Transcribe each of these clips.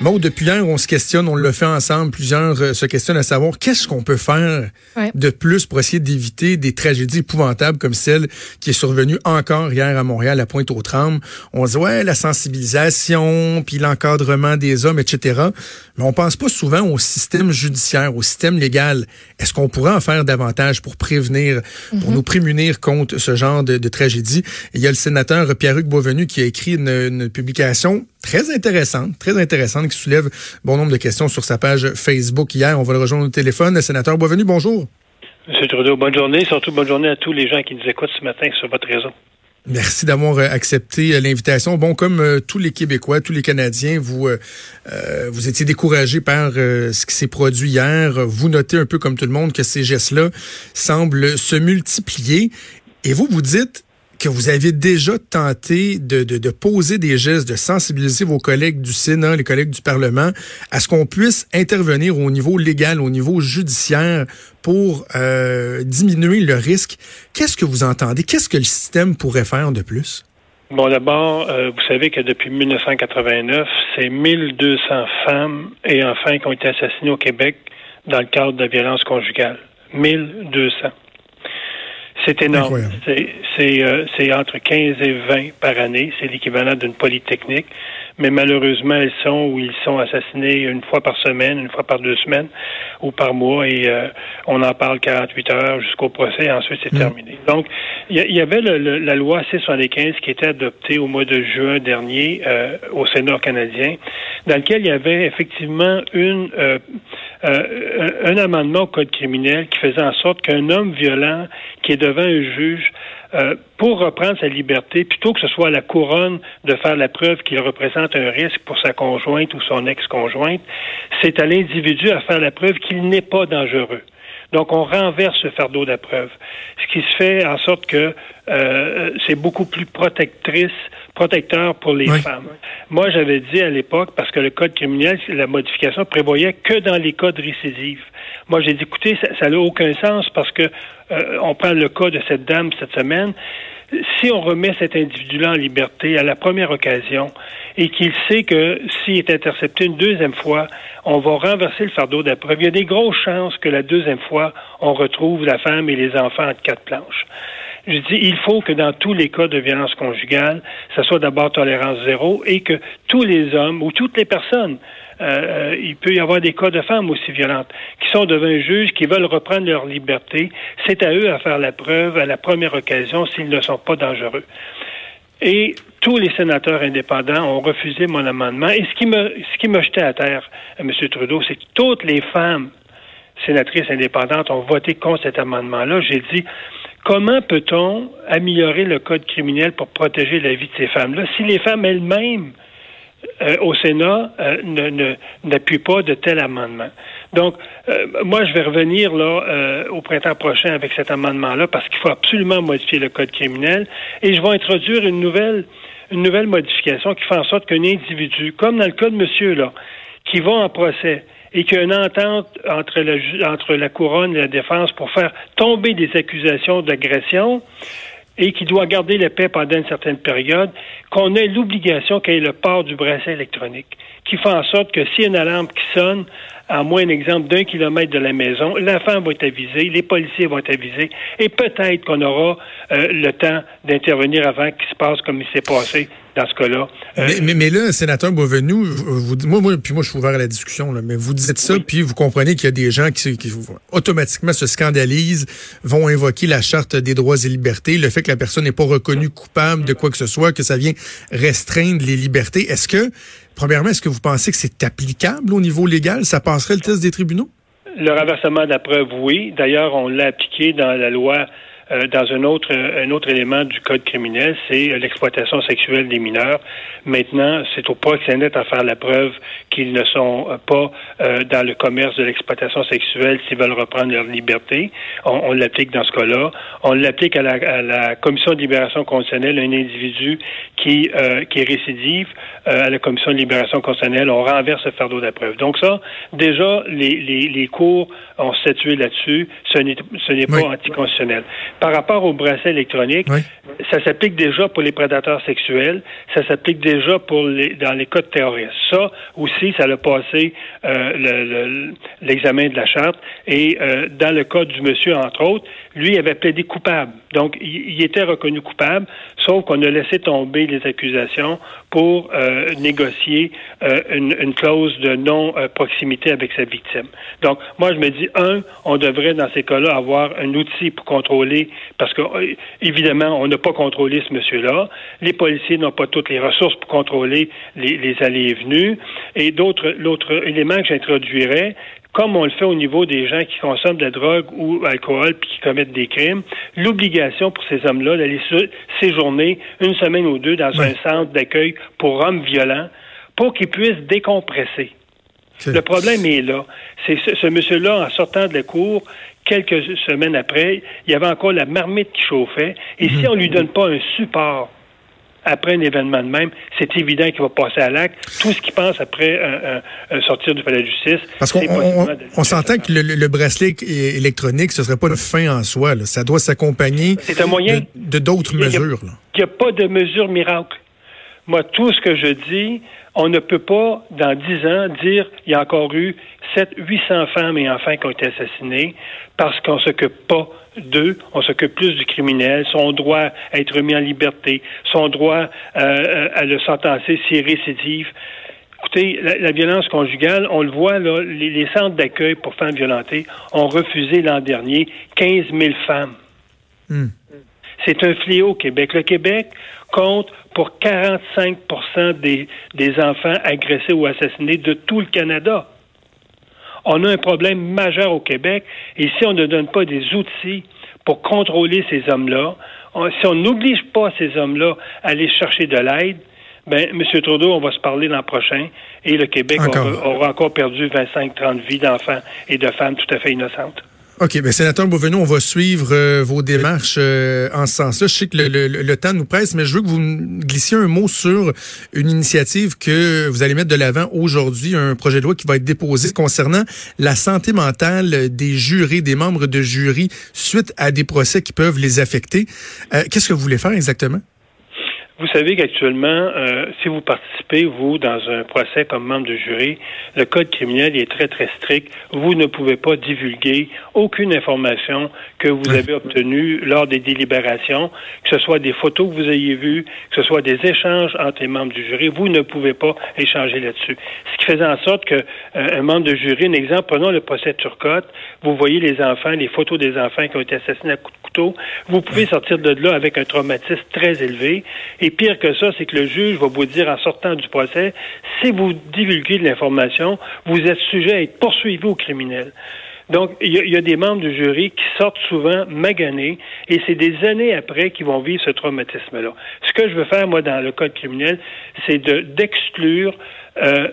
Bon, depuis hier, on se questionne, on le fait ensemble, plusieurs euh, se questionnent à savoir qu'est-ce qu'on peut faire de plus pour essayer d'éviter des tragédies épouvantables comme celle qui est survenue encore hier à Montréal, à Pointe-aux-Trembles. On se dit, ouais, la sensibilisation, puis l'encadrement des hommes, etc. Mais on pense pas souvent au système judiciaire, au système légal. Est-ce qu'on pourrait en faire davantage pour prévenir, pour mhm. nous prémunir contre ce genre de, de tragédie? il y a le sénateur Pierre-Hugues Beauvenu qui a écrit une, une publication très intéressante, très intéressante, qui soulève bon nombre de questions sur sa page Facebook hier. On va le rejoindre au téléphone. Le sénateur Boisvenu, bonjour. Monsieur Trudeau, bonne journée. Surtout bonne journée à tous les gens qui nous écoutent ce matin sur votre réseau. Merci d'avoir euh, accepté euh, l'invitation. Bon, comme euh, tous les Québécois, tous les Canadiens, vous vous étiez découragés par ce qui s'est produit hier. Vous notez un peu comme tout le monde que ces gestes-là semblent se multiplier. Et vous, vous dites, que vous avez déjà tenté de, de, poser des gestes, de sensibiliser vos collègues du Sénat, les collègues du Parlement, à ce qu'on puisse intervenir au niveau légal, au niveau judiciaire pour euh, diminuer le risque. Qu'est-ce que vous entendez? Qu'est-ce que le système pourrait faire de plus? Bon, d'abord, euh, vous savez que depuis 1989, c'est 1200 femmes et enfants qui ont été assassinés au Québec dans le cadre de la violence conjugale. 1200. C'est énorme. Euh, c'est entre 15 et 20 par année. C'est l'équivalent d'une polytechnique. Mais malheureusement, elles sont ou ils sont assassinés une fois par semaine, une fois par deux semaines ou par mois. Et euh, on en parle 48 heures jusqu'au procès et ensuite c'est mm. terminé. Donc, il y, avait la loi C-75 qui était adoptée au mois de juin dernier euh, au Sénat canadien, dans lequel il y avait effectivement une euh, un amendement au code criminel qui faisait en sorte qu'un homme violent qui est devant un juge euh, pour reprendre sa liberté, plutôt que ce soit à la couronne de faire la preuve qu'il représente un risque pour sa conjointe ou son ex-conjointe, c'est à l'individu à faire la preuve qu'il n'est pas dangereux. Donc, on renverse ce fardeau de preuve, ce qui se fait en sorte que euh, c'est beaucoup plus protectrice, protecteur pour les femmes. Moi, j'avais dit à l'époque, parce que le code criminel, la modification prévoyait que dans les cas de récidive. Moi, j'ai dit, écoutez, ça n'a aucun sens parce que euh, on prend le cas de cette dame cette semaine si on remet cet individu-là en liberté à la première occasion et qu'il sait que s'il est intercepté une deuxième fois, on va renverser le fardeau d'après, il y a des grosses chances que la deuxième fois, on retrouve la femme et les enfants entre quatre planches. Je dis, il faut que dans tous les cas de violence conjugale, ça soit d'abord tolérance zéro et que tous les hommes ou toutes les personnes euh, il peut y avoir des cas de femmes aussi violentes qui sont devant un juge, qui veulent reprendre leur liberté. C'est à eux à faire la preuve à la première occasion s'ils ne sont pas dangereux. Et tous les sénateurs indépendants ont refusé mon amendement. Et ce qui me, ce qui m'a jeté à terre, euh, M. Trudeau, c'est que toutes les femmes sénatrices indépendantes ont voté contre cet amendement-là. J'ai dit, comment peut-on améliorer le code criminel pour protéger la vie de ces femmes-là si les femmes elles-mêmes euh, au Sénat euh, n'appuie pas de tel amendement. Donc, euh, moi, je vais revenir là au printemps prochain avec cet amendement-là parce qu'il faut absolument modifier le code criminel et je vais introduire une nouvelle une nouvelle modification qui fait en sorte qu'un individu, comme dans le cas de monsieur là, qui va en procès et qu'il y a une entente entre la couronne et la défense pour faire tomber des accusations d'agression, et qui doit garder la paix pendant une certaine période, qu'on ait l'obligation qu'il y ait le port du bracelet électronique, qui fait en sorte que s'il y a une alarme qui sonne, à moins un exemple d'un kilomètre de la maison, la femme va être avisée, les policiers vont être avisés, et peut-être qu'on aura euh, le temps d'intervenir avant qu'il se passe comme il s'est passé dans ce cas-là. Euh, mais, mais, là, sénateur Beauvenu, vous, moi, moi, puis moi, je suis ouvert à la discussion, là, mais vous dites ça, puis vous comprenez qu'il y a des gens qui, qui, automatiquement se scandalisent, vont invoquer la charte des droits et libertés, le fait que la personne n'est pas reconnue coupable de quoi que ce soit, que ça vient restreindre les libertés. Est-ce que, premièrement, est-ce que vous pensez que c'est applicable au niveau légal? Ça passerait le test des tribunaux? Le renversement de la preuve, oui. D'ailleurs, on l'a appliqué dans la loi euh, dans un autre, un autre élément du code criminel, c'est l'exploitation sexuelle des mineurs. Maintenant, c'est au proxénète à faire la preuve qu'ils ne sont pas euh, dans le commerce de l'exploitation sexuelle s'ils veulent reprendre leur liberté. On, l'applique dans ce cas-là. On l'applique à la, à la, commission de libération conditionnelle, un individu qui, euh, qui est récidive à la commission de libération conditionnelle. On renverse ce fardeau de la preuve. Donc ça, déjà, les, les, les cours ont statué là-dessus. Ce n'est pas anticonstitutionnel. Par rapport au bracelet électronique, ça s'applique déjà pour les prédateurs sexuels, ça s'applique déjà pour les, dans les cas de terroristes. Ça aussi, ça a passé euh, l'examen de la charte. Et euh, dans le cas du monsieur, entre autres, lui avait plaidé coupable. Donc, il, était reconnu coupable, sauf qu'on a laissé tomber les accusations pour euh, négocier une, une, clause de non-proximité avec sa victime. Donc, moi, je me dis, un, on devrait, dans ces cas-là, avoir un outil pour contrôler, parce que, évidemment, on n'a pas contrôlé ce monsieur-là. Les policiers n'ont pas toutes les ressources pour contrôler les, les allées et venues. Et d'autres, l'autre élément que j'introduirais, comme on le fait au niveau des gens qui consomment de la drogue ou alcool puis qui commettent des crimes, l'obligation pour ces hommes-là d'aller séjourner une semaine ou deux dans un centre d'accueil pour hommes violents pour qu'ils puissent décompresser. Le problème est là. C'est ce, monsieur-là, en sortant de la cour, quelques semaines après, il y avait encore la marmite qui chauffait. Et si mhm. on ne lui donne pas un support après un événement de même, c'est évident qu'il va passer à l'acte. Tout ce qu'il pense après un, sortir du palais de justice. Parce qu'on on, s'entend que le, bracelet électronique, ce ne serait pas une fin en soi. Ça doit s'accompagner de d'autres mesures. Il n'y a, pas de mesure miracle. Moi, tout ce que je dis, on ne peut pas, dans dix ans, dire il y a encore eu 700, 800 femmes et enfants qui ont été assassinés parce qu'on ne s'occupe pas d'eux, on s'occupe plus du criminel, son droit à être mis en liberté, son droit euh, à le sentencer s'il récidive. Écoutez, la, violence conjugale, on le voit, là, les, centres d'accueil pour femmes violentées ont refusé l'an dernier 15 000 femmes. Hmm. C'est un fléau au Québec. Le Québec compte pour 45 des, des enfants agressés ou assassinés de tout le Canada. On a un problème majeur au Québec et si on ne donne pas des outils pour contrôler ces hommes-là, si on n'oblige pas ces hommes-là à aller chercher de l'aide, ben, M. Trudeau, on va se parler l'an prochain et le Québec aura, encore perdu 25-30 vies d'enfants et de femmes tout à fait innocentes. OK, bien, sénateur Beauvenu, on va suivre euh, vos démarches euh, en ce sens-là. Je sais que le, temps nous presse, mais je veux que vous glissiez un mot sur une initiative que vous allez mettre de l'avant aujourd'hui, un projet de loi qui va être déposé concernant la santé mentale des jurés, des membres de jury, suite à des procès qui peuvent les affecter. Euh, qu'est-ce que vous voulez faire exactement? Vous savez qu'actuellement, euh, si vous participez, vous, dans un procès comme membre de jury, le code criminel est très, très strict. Vous ne pouvez pas divulguer aucune information que vous avez obtenue lors des délibérations, que ce soit des photos que vous ayez vues, que ce soit des échanges entre les membres du jury. Vous ne pouvez pas échanger là-dessus. Ce qui faisait en sorte que euh, un membre de jury, un exemple, prenons le procès Turcotte, vous voyez les enfants, les photos des enfants qui ont été assassinés à coups de vous pouvez sortir de là avec un traumatisme très élevé. Et pire que ça, c'est que le juge va vous dire en sortant du procès, si vous divulguez de l'information, vous êtes sujet à être poursuivi au criminel. Donc, il y, a des membres du jury qui sortent souvent maganés et c'est des années après qu'ils vont vivre ce traumatisme-là. Ce que je veux faire, moi, dans le code criminel, c'est d'exclure euh,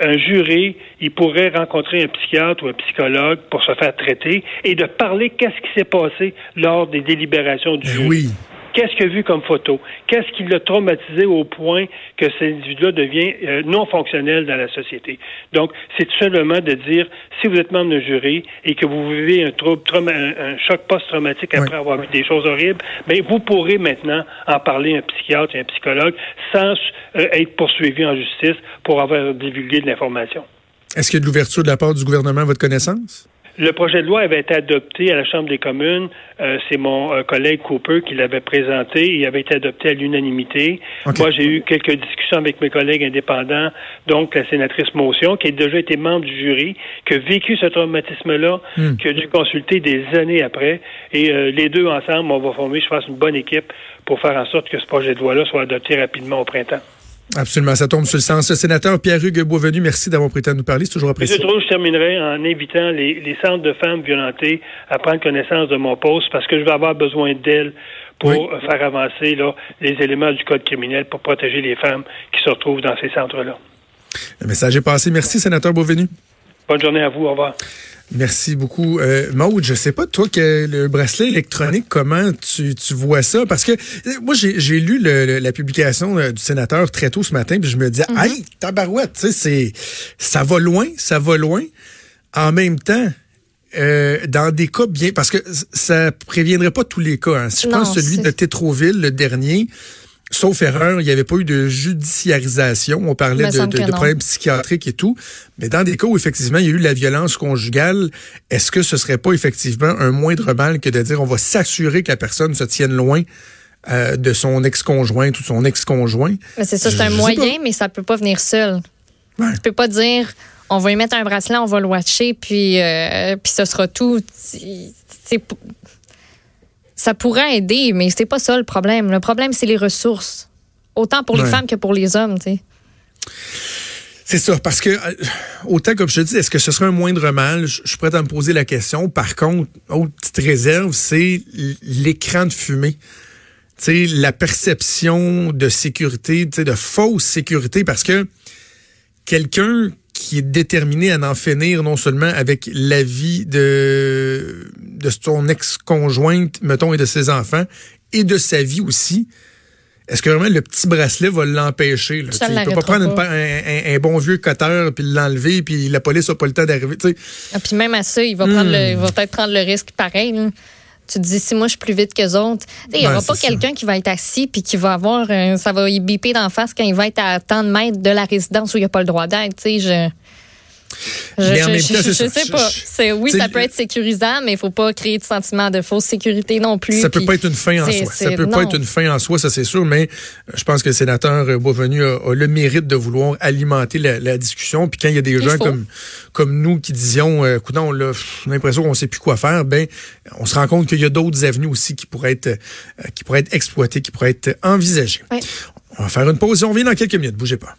un jury, il pourrait rencontrer un psychiatre ou un psychologue pour se faire traiter et de parler qu'est-ce qui s'est passé lors des délibérations du ben jury. Oui. Qu'est-ce qu'il a vu comme photo? Qu'est-ce qui l'a traumatisé au point que cet individu-là devient euh, non fonctionnel dans la société? Donc, c'est tout simplement de dire, si vous êtes membre d'un jury et que vous vivez un trouble, un, choc post-traumatique après avoir vu des choses horribles, bien, vous pourrez maintenant en parler à un psychiatre et un psychologue sans euh, être poursuivi en justice pour avoir divulgué de l'information. Est-ce qu'il y a de l'ouverture de la part du gouvernement à votre connaissance? Le projet de loi avait été adopté à la Chambre des communes. Euh, c'est mon euh, collègue Cooper qui l'avait présenté. Il avait été adopté à l'unanimité. Moi, j'ai eu quelques discussions avec mes collègues indépendants, donc la sénatrice Motion, qui a déjà été membre du jury, qui a vécu ce traumatisme-là, hmm. qui a dû consulter des années après. Et euh, les deux ensemble, on va former, je pense, une bonne équipe pour faire en sorte que ce projet de loi-là soit adopté rapidement au printemps. Absolument, ça tombe sur le sens. Sénateur Pierre-Hugues Beauvenu, merci d'avoir prêté à nous parler. C'est toujours apprécié. Monsieur Trudeau, je terminerai en invitant les, centres de femmes violentées à prendre connaissance de mon poste parce que je vais avoir besoin d'elles pour faire avancer là, les éléments du code criminel pour protéger les femmes qui se retrouvent dans ces centres-là. Le message est passé. Merci, sénateur Beauvenu. Bonne journée à vous. Au revoir. Merci beaucoup. Euh, Maude, je sais pas, toi, que le bracelet électronique, comment tu, tu vois ça? Parce que euh, moi, j'ai lu la publication euh, du sénateur très tôt ce matin, puis je me dis, mm Aïe, tabarouette, tu sais, ça va loin, ça va loin. En même temps, euh, dans des cas bien, parce que ça préviendrait pas tous les cas. Hein. Si je pense celui de Tétroville, le dernier, sauf erreur, il n'y avait pas eu de judiciarisation. On parlait de, de, problèmes psychiatriques et tout. Mais dans des cas où effectivement il y a eu la violence conjugale, est-ce que ce serait pas effectivement un moindre mal que de dire on va s'assurer que la personne se tienne loin euh, de son ex-conjoint ou son ex-conjoint? C'est ça, c'est un moyen, mais ça peut pas venir seul. Ouais. Tu peux pas dire on va y mettre un bracelet, on va le watcher, puis, euh, puis ce sera tout. C'est ça pourrait aider, mais c'est pas ça le problème. Le problème, c'est les ressources. Autant pour les femmes que pour les hommes, tu sais. C'est ça, parce que euh, autant comme je te dis, est-ce que ce serait un moindre mal? Je, suis prêt à me poser la question. Par contre, autre petite réserve, c'est l'écran de fumée. sais, la perception de sécurité, de fausse sécurité, parce que quelqu'un qui est déterminé à en finir non seulement avec la vie de, de son ex-conjointe, mettons, et de ses enfants, et de sa vie aussi. Est-ce que vraiment le petit bracelet va l'empêcher? Il ne peut pas prendre un, bon vieux cutter puis l'enlever, puis la police n'a pas le temps d'arriver. Ah, puis même à ça, il va, prendre le, hmm. va peut-être prendre le risque pareil. Tu te dis, si moi je suis plus vite que autres, il n'y aura pas quelqu'un qui va être assis puis qui va avoir, ça va y biper d'en face quand il va être à tant de mètres de la résidence où il n'y a pas le droit d'être. Je. Je, sais pas. oui, ça peut être sécurisant, mais il faut pas créer de sentiment de fausse sécurité non plus. Ça peut pas être une fin en soi. Ça peut pas être une fin en soi, ça c'est sûr, mais euh, je pense que le sénateur Boisvenu a, le mérite de vouloir alimenter la, discussion. Puis quand il y a des gens comme comme nous qui disions, euh, écoute, on a l'impression qu'on sait plus quoi faire, ben on se rend compte qu'il y a d'autres avenues aussi qui pourraient être euh, qui pourraient être exploitées, qui pourraient être envisagées. On va faire une pause et on revient dans quelques minutes. Bougez pas.